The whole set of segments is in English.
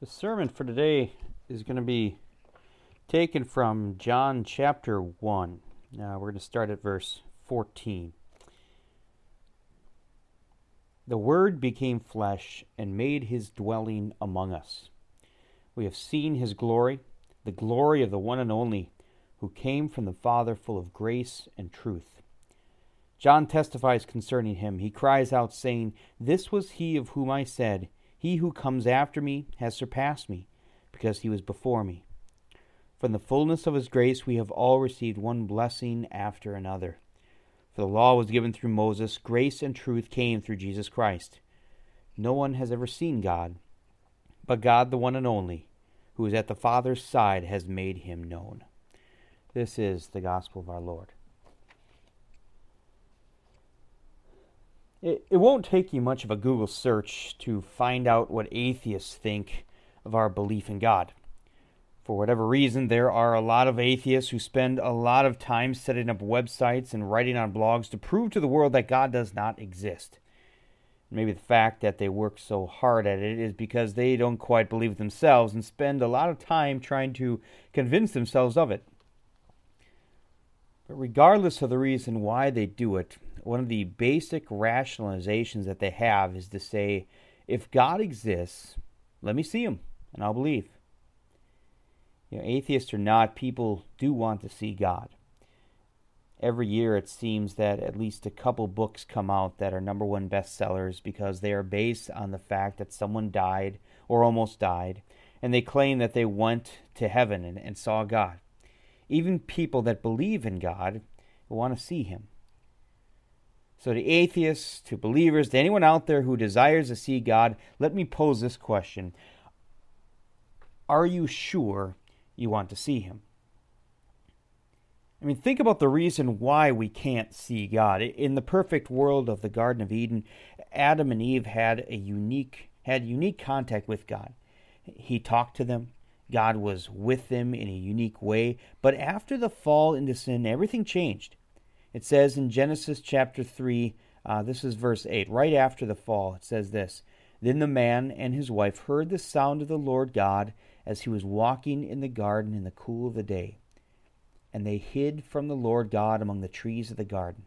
The sermon for today is going to be taken from John chapter 1. Now we're going to start at verse 14. The Word became flesh and made his dwelling among us. We have seen his glory, the glory of the one and only, who came from the Father full of grace and truth. John testifies concerning him. He cries out, saying, This was he of whom I said, he who comes after me has surpassed me, because he was before me. From the fullness of his grace we have all received one blessing after another. For the law was given through Moses, grace and truth came through Jesus Christ. No one has ever seen God, but God, the one and only, who is at the Father's side, has made him known. This is the gospel of our Lord. It, it won't take you much of a Google search to find out what atheists think of our belief in God. For whatever reason, there are a lot of atheists who spend a lot of time setting up websites and writing on blogs to prove to the world that God does not exist. Maybe the fact that they work so hard at it is because they don't quite believe themselves and spend a lot of time trying to convince themselves of it. But regardless of the reason why they do it, one of the basic rationalizations that they have is to say, if God exists, let me see him and I'll believe. You know, atheists or not, people do want to see God. Every year it seems that at least a couple books come out that are number one bestsellers because they are based on the fact that someone died or almost died, and they claim that they went to heaven and, and saw God. Even people that believe in God want to see him. So, to atheists, to believers, to anyone out there who desires to see God, let me pose this question Are you sure you want to see Him? I mean, think about the reason why we can't see God. In the perfect world of the Garden of Eden, Adam and Eve had a unique had unique contact with God. He talked to them. God was with them in a unique way. But after the fall into sin, everything changed. It says in Genesis chapter 3, uh, this is verse 8, right after the fall, it says this Then the man and his wife heard the sound of the Lord God as he was walking in the garden in the cool of the day. And they hid from the Lord God among the trees of the garden.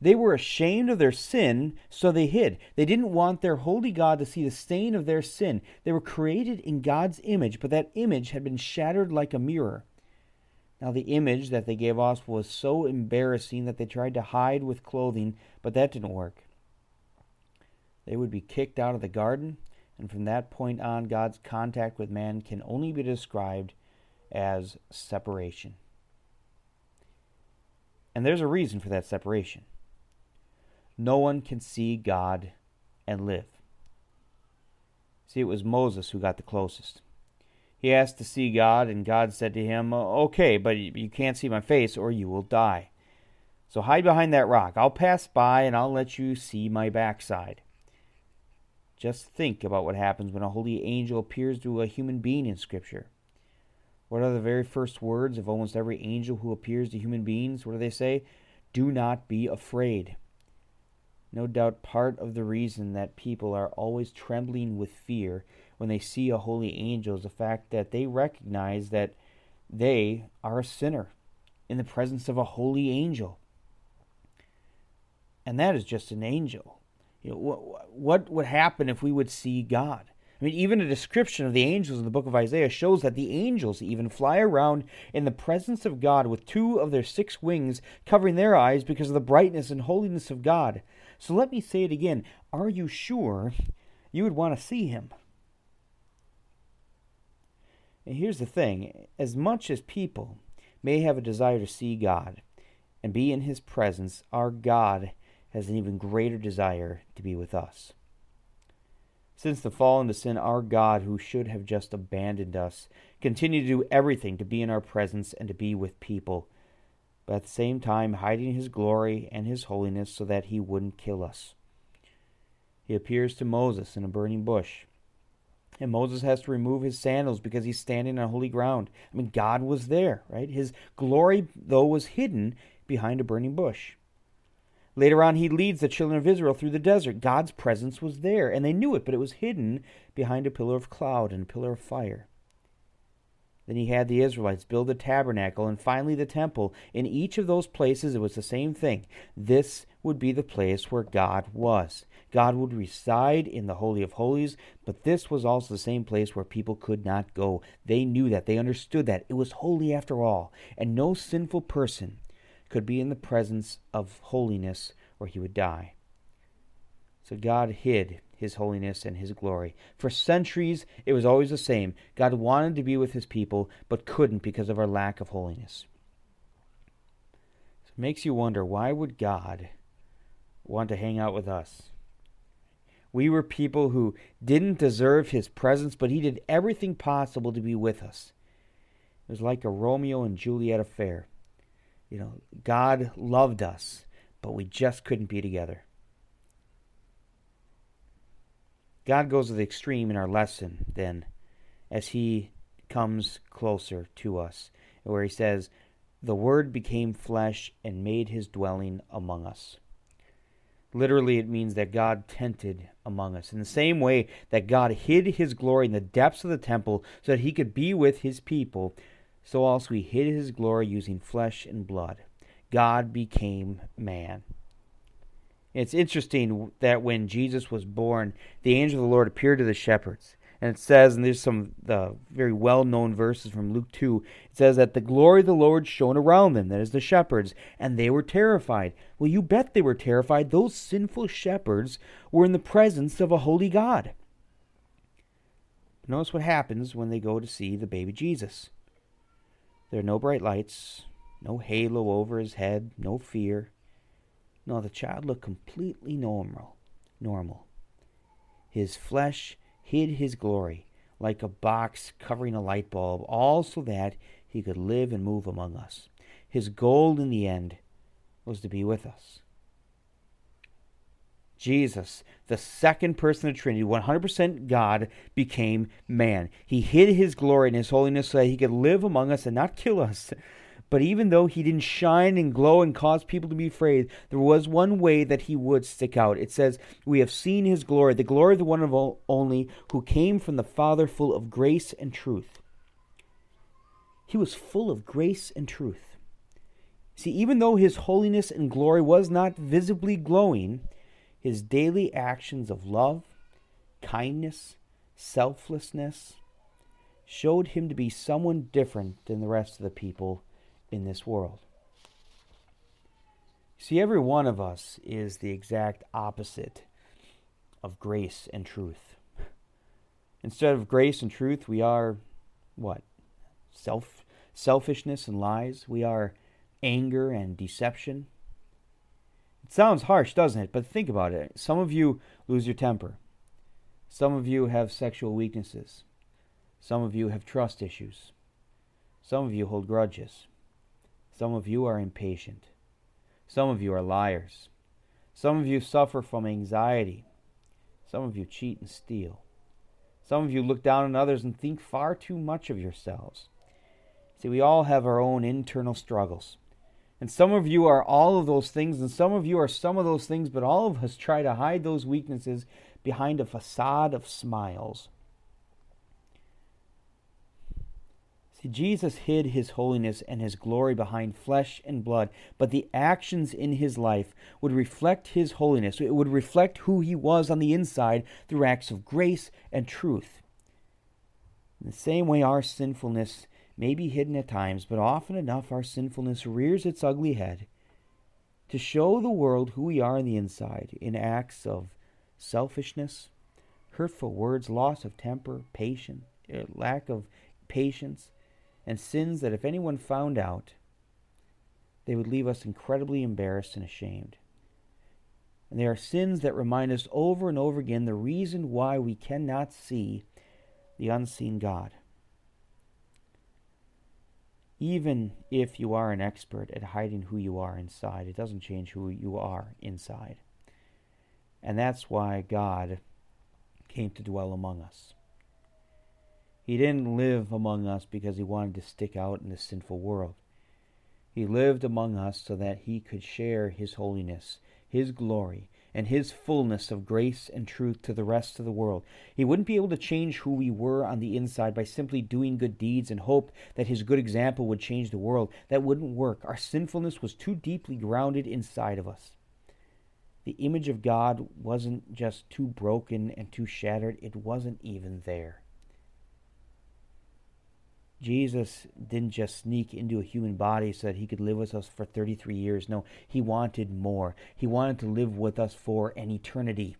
They were ashamed of their sin, so they hid. They didn't want their holy God to see the stain of their sin. They were created in God's image, but that image had been shattered like a mirror. Now, the image that they gave off was so embarrassing that they tried to hide with clothing, but that didn't work. They would be kicked out of the garden, and from that point on, God's contact with man can only be described as separation. And there's a reason for that separation. No one can see God and live. See, it was Moses who got the closest. He asked to see God, and God said to him, Okay, but you can't see my face, or you will die. So hide behind that rock. I'll pass by, and I'll let you see my backside. Just think about what happens when a holy angel appears to a human being in Scripture. What are the very first words of almost every angel who appears to human beings? What do they say? Do not be afraid. No doubt part of the reason that people are always trembling with fear when they see a holy angel is the fact that they recognize that they are a sinner in the presence of a holy angel. And that is just an angel. You know, what, what would happen if we would see God? I mean, even a description of the angels in the book of Isaiah shows that the angels even fly around in the presence of God with two of their six wings covering their eyes because of the brightness and holiness of God. So let me say it again. Are you sure you would want to see him? And here's the thing as much as people may have a desire to see God and be in His presence, our God has an even greater desire to be with us. Since the fall into sin, our God, who should have just abandoned us, continued to do everything to be in our presence and to be with people, but at the same time hiding His glory and His holiness so that He wouldn't kill us. He appears to Moses in a burning bush and Moses has to remove his sandals because he's standing on holy ground. I mean, God was there, right? His glory, though, was hidden behind a burning bush. Later on, he leads the children of Israel through the desert. God's presence was there, and they knew it, but it was hidden behind a pillar of cloud and a pillar of fire. Then he had the Israelites build the tabernacle and finally the temple. In each of those places, it was the same thing. This would be the place where God was. God would reside in the Holy of Holies, but this was also the same place where people could not go. They knew that. They understood that. It was holy after all, and no sinful person could be in the presence of holiness or he would die. So God hid his holiness and his glory. For centuries, it was always the same. God wanted to be with his people, but couldn't because of our lack of holiness. It makes you wonder why would God want to hang out with us? We were people who didn't deserve his presence, but he did everything possible to be with us. It was like a Romeo and Juliet affair. You know, God loved us, but we just couldn't be together. God goes to the extreme in our lesson, then, as he comes closer to us, where he says, The Word became flesh and made his dwelling among us. Literally, it means that God tented among us. In the same way that God hid his glory in the depths of the temple so that he could be with his people, so also he hid his glory using flesh and blood. God became man. It's interesting that when Jesus was born, the angel of the Lord appeared to the shepherds. And it says, and there's some uh, very well known verses from Luke 2, it says that the glory of the Lord shone around them, that is the shepherds, and they were terrified. Well, you bet they were terrified. Those sinful shepherds were in the presence of a holy God. Notice what happens when they go to see the baby Jesus. There are no bright lights, no halo over his head, no fear. No, the child looked completely normal. Normal. His flesh hid his glory like a box covering a light bulb, all so that he could live and move among us. His goal in the end was to be with us. Jesus, the second person of the Trinity, 100% God, became man. He hid his glory and his holiness so that he could live among us and not kill us. But even though he didn't shine and glow and cause people to be afraid, there was one way that he would stick out. It says, We have seen his glory, the glory of the one of only who came from the Father, full of grace and truth. He was full of grace and truth. See, even though his holiness and glory was not visibly glowing, his daily actions of love, kindness, selflessness showed him to be someone different than the rest of the people in this world. See, every one of us is the exact opposite of grace and truth. Instead of grace and truth, we are what? Self selfishness and lies. We are anger and deception. It sounds harsh, doesn't it? But think about it. Some of you lose your temper. Some of you have sexual weaknesses. Some of you have trust issues. Some of you hold grudges. Some of you are impatient. Some of you are liars. Some of you suffer from anxiety. Some of you cheat and steal. Some of you look down on others and think far too much of yourselves. See, we all have our own internal struggles. And some of you are all of those things, and some of you are some of those things, but all of us try to hide those weaknesses behind a facade of smiles. See, Jesus hid his holiness and his glory behind flesh and blood, but the actions in his life would reflect his holiness. It would reflect who he was on the inside through acts of grace and truth. In the same way, our sinfulness may be hidden at times, but often enough our sinfulness rears its ugly head to show the world who we are on the inside in acts of selfishness, hurtful words, loss of temper, patience, uh, lack of patience, and sins that if anyone found out, they would leave us incredibly embarrassed and ashamed. And they are sins that remind us over and over again the reason why we cannot see the unseen God. Even if you are an expert at hiding who you are inside, it doesn't change who you are inside. And that's why God came to dwell among us. He didn't live among us because he wanted to stick out in this sinful world. He lived among us so that he could share his holiness, His glory and His fullness of grace and truth to the rest of the world. He wouldn't be able to change who we were on the inside by simply doing good deeds and hope that His good example would change the world. That wouldn't work. Our sinfulness was too deeply grounded inside of us. The image of God wasn't just too broken and too shattered, it wasn't even there. Jesus didn't just sneak into a human body so that he could live with us for 33 years. No, he wanted more. He wanted to live with us for an eternity.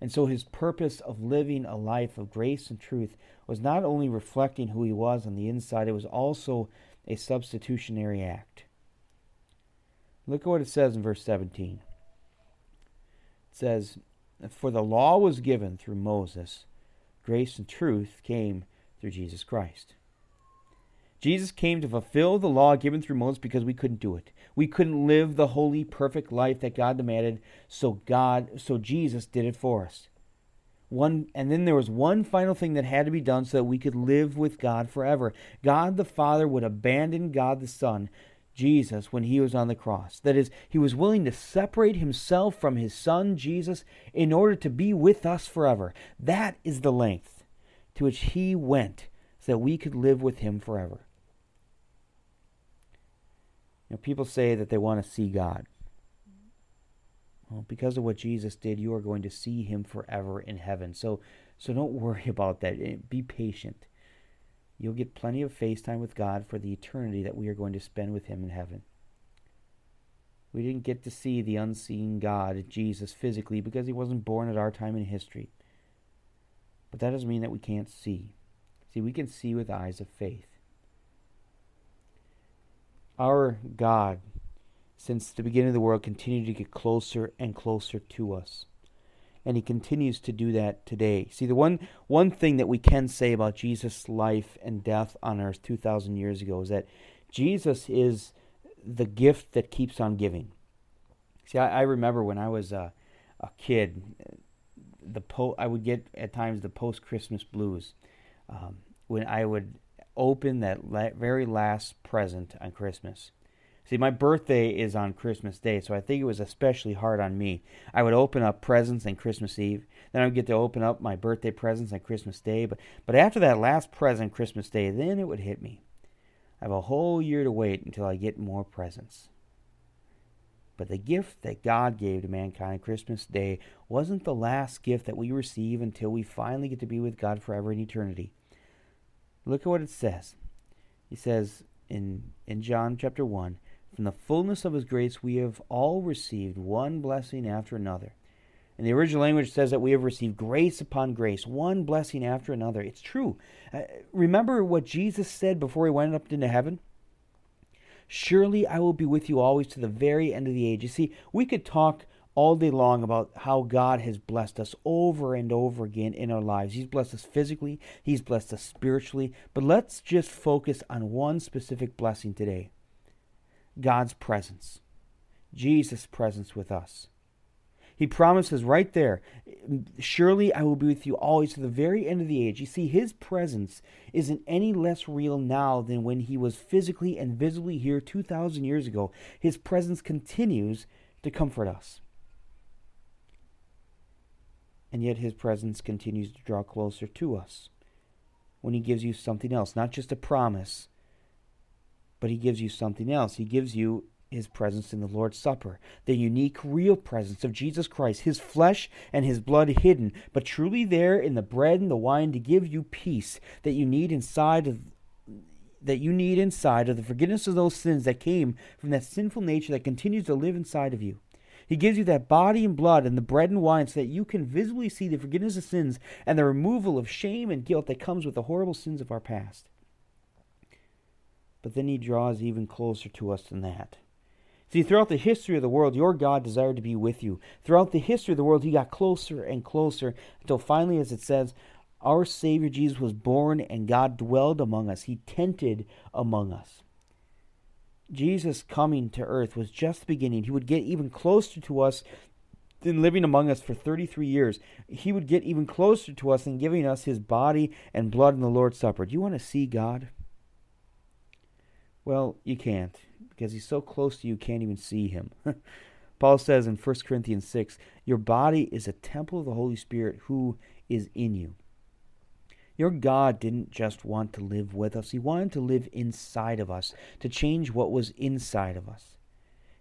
And so his purpose of living a life of grace and truth was not only reflecting who he was on the inside, it was also a substitutionary act. Look at what it says in verse 17. It says, For the law was given through Moses, grace and truth came through Jesus Christ. Jesus came to fulfill the law given through Moses because we couldn't do it. We couldn't live the holy, perfect life that God demanded, so God, so Jesus did it for us. One and then there was one final thing that had to be done so that we could live with God forever. God the Father would abandon God the Son, Jesus, when he was on the cross. That is, he was willing to separate himself from his son Jesus in order to be with us forever. That is the length to which he went so that we could live with him forever. You know, people say that they want to see God. Well, because of what Jesus did, you are going to see him forever in heaven. So so don't worry about that. Eh, be patient. You'll get plenty of face time with God for the eternity that we are going to spend with him in heaven. We didn't get to see the unseen God, Jesus, physically because he wasn't born at our time in history. But that doesn't mean that we can't see. See, we can see with eyes of faith. Our God, since the beginning of the world, continued to get closer and closer to us. And he continues to do that today. See, the one, one thing that we can say about Jesus' life and death on earth 2,000 years ago is that Jesus is the gift that keeps on giving. See, I, I remember when I was a, a kid, the po- I would get at times the post Christmas blues um, when I would open that la- very last present on Christmas. See, my birthday is on Christmas Day, so I think it was especially hard on me. I would open up presents on Christmas Eve, then I would get to open up my birthday presents on Christmas Day, but but after that last present Christmas Day, then it would hit me. I have a whole year to wait until I get more presents. But the gift that God gave to mankind on Christmas Day wasn't the last gift that we receive until we finally get to be with God forever in eternity. Look at what it says. He says in, in John chapter 1 From the fullness of his grace, we have all received one blessing after another. And the original language says that we have received grace upon grace, one blessing after another. It's true. Uh, remember what Jesus said before he went up into heaven? Surely I will be with you always to the very end of the age. You see, we could talk all day long about how God has blessed us over and over again in our lives. He's blessed us physically, He's blessed us spiritually. But let's just focus on one specific blessing today God's presence, Jesus' presence with us. He promises right there, Surely I will be with you always to the very end of the age. You see, His presence isn't any less real now than when He was physically and visibly here 2,000 years ago. His presence continues to comfort us and yet his presence continues to draw closer to us when he gives you something else, not just a promise, but he gives you something else. He gives you his presence in the Lord's Supper, the unique, real presence of Jesus Christ, his flesh and his blood hidden, but truly there in the bread and the wine to give you peace that you need inside of that you need inside of the forgiveness of those sins that came from that sinful nature that continues to live inside of you. He gives you that body and blood and the bread and wine so that you can visibly see the forgiveness of sins and the removal of shame and guilt that comes with the horrible sins of our past. But then he draws even closer to us than that. See, throughout the history of the world, your God desired to be with you. Throughout the history of the world, he got closer and closer until finally, as it says, our Savior Jesus was born and God dwelled among us. He tented among us. Jesus coming to earth was just the beginning. He would get even closer to us than living among us for 33 years. He would get even closer to us than giving us his body and blood in the Lord's Supper. Do you want to see God? Well, you can't because he's so close to you, you can't even see him. Paul says in 1 Corinthians 6 Your body is a temple of the Holy Spirit who is in you. Your God didn't just want to live with us, He wanted to live inside of us, to change what was inside of us.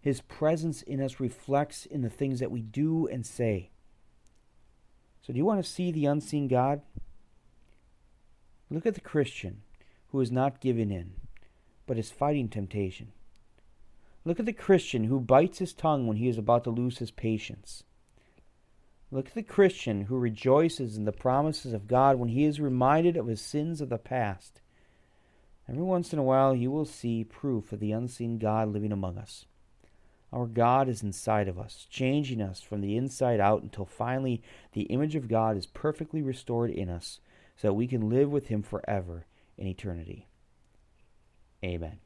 His presence in us reflects in the things that we do and say. So, do you want to see the unseen God? Look at the Christian who is not giving in, but is fighting temptation. Look at the Christian who bites his tongue when he is about to lose his patience. Look at the Christian who rejoices in the promises of God when he is reminded of his sins of the past. Every once in a while, you will see proof of the unseen God living among us. Our God is inside of us, changing us from the inside out until finally the image of God is perfectly restored in us so that we can live with Him forever in eternity. Amen.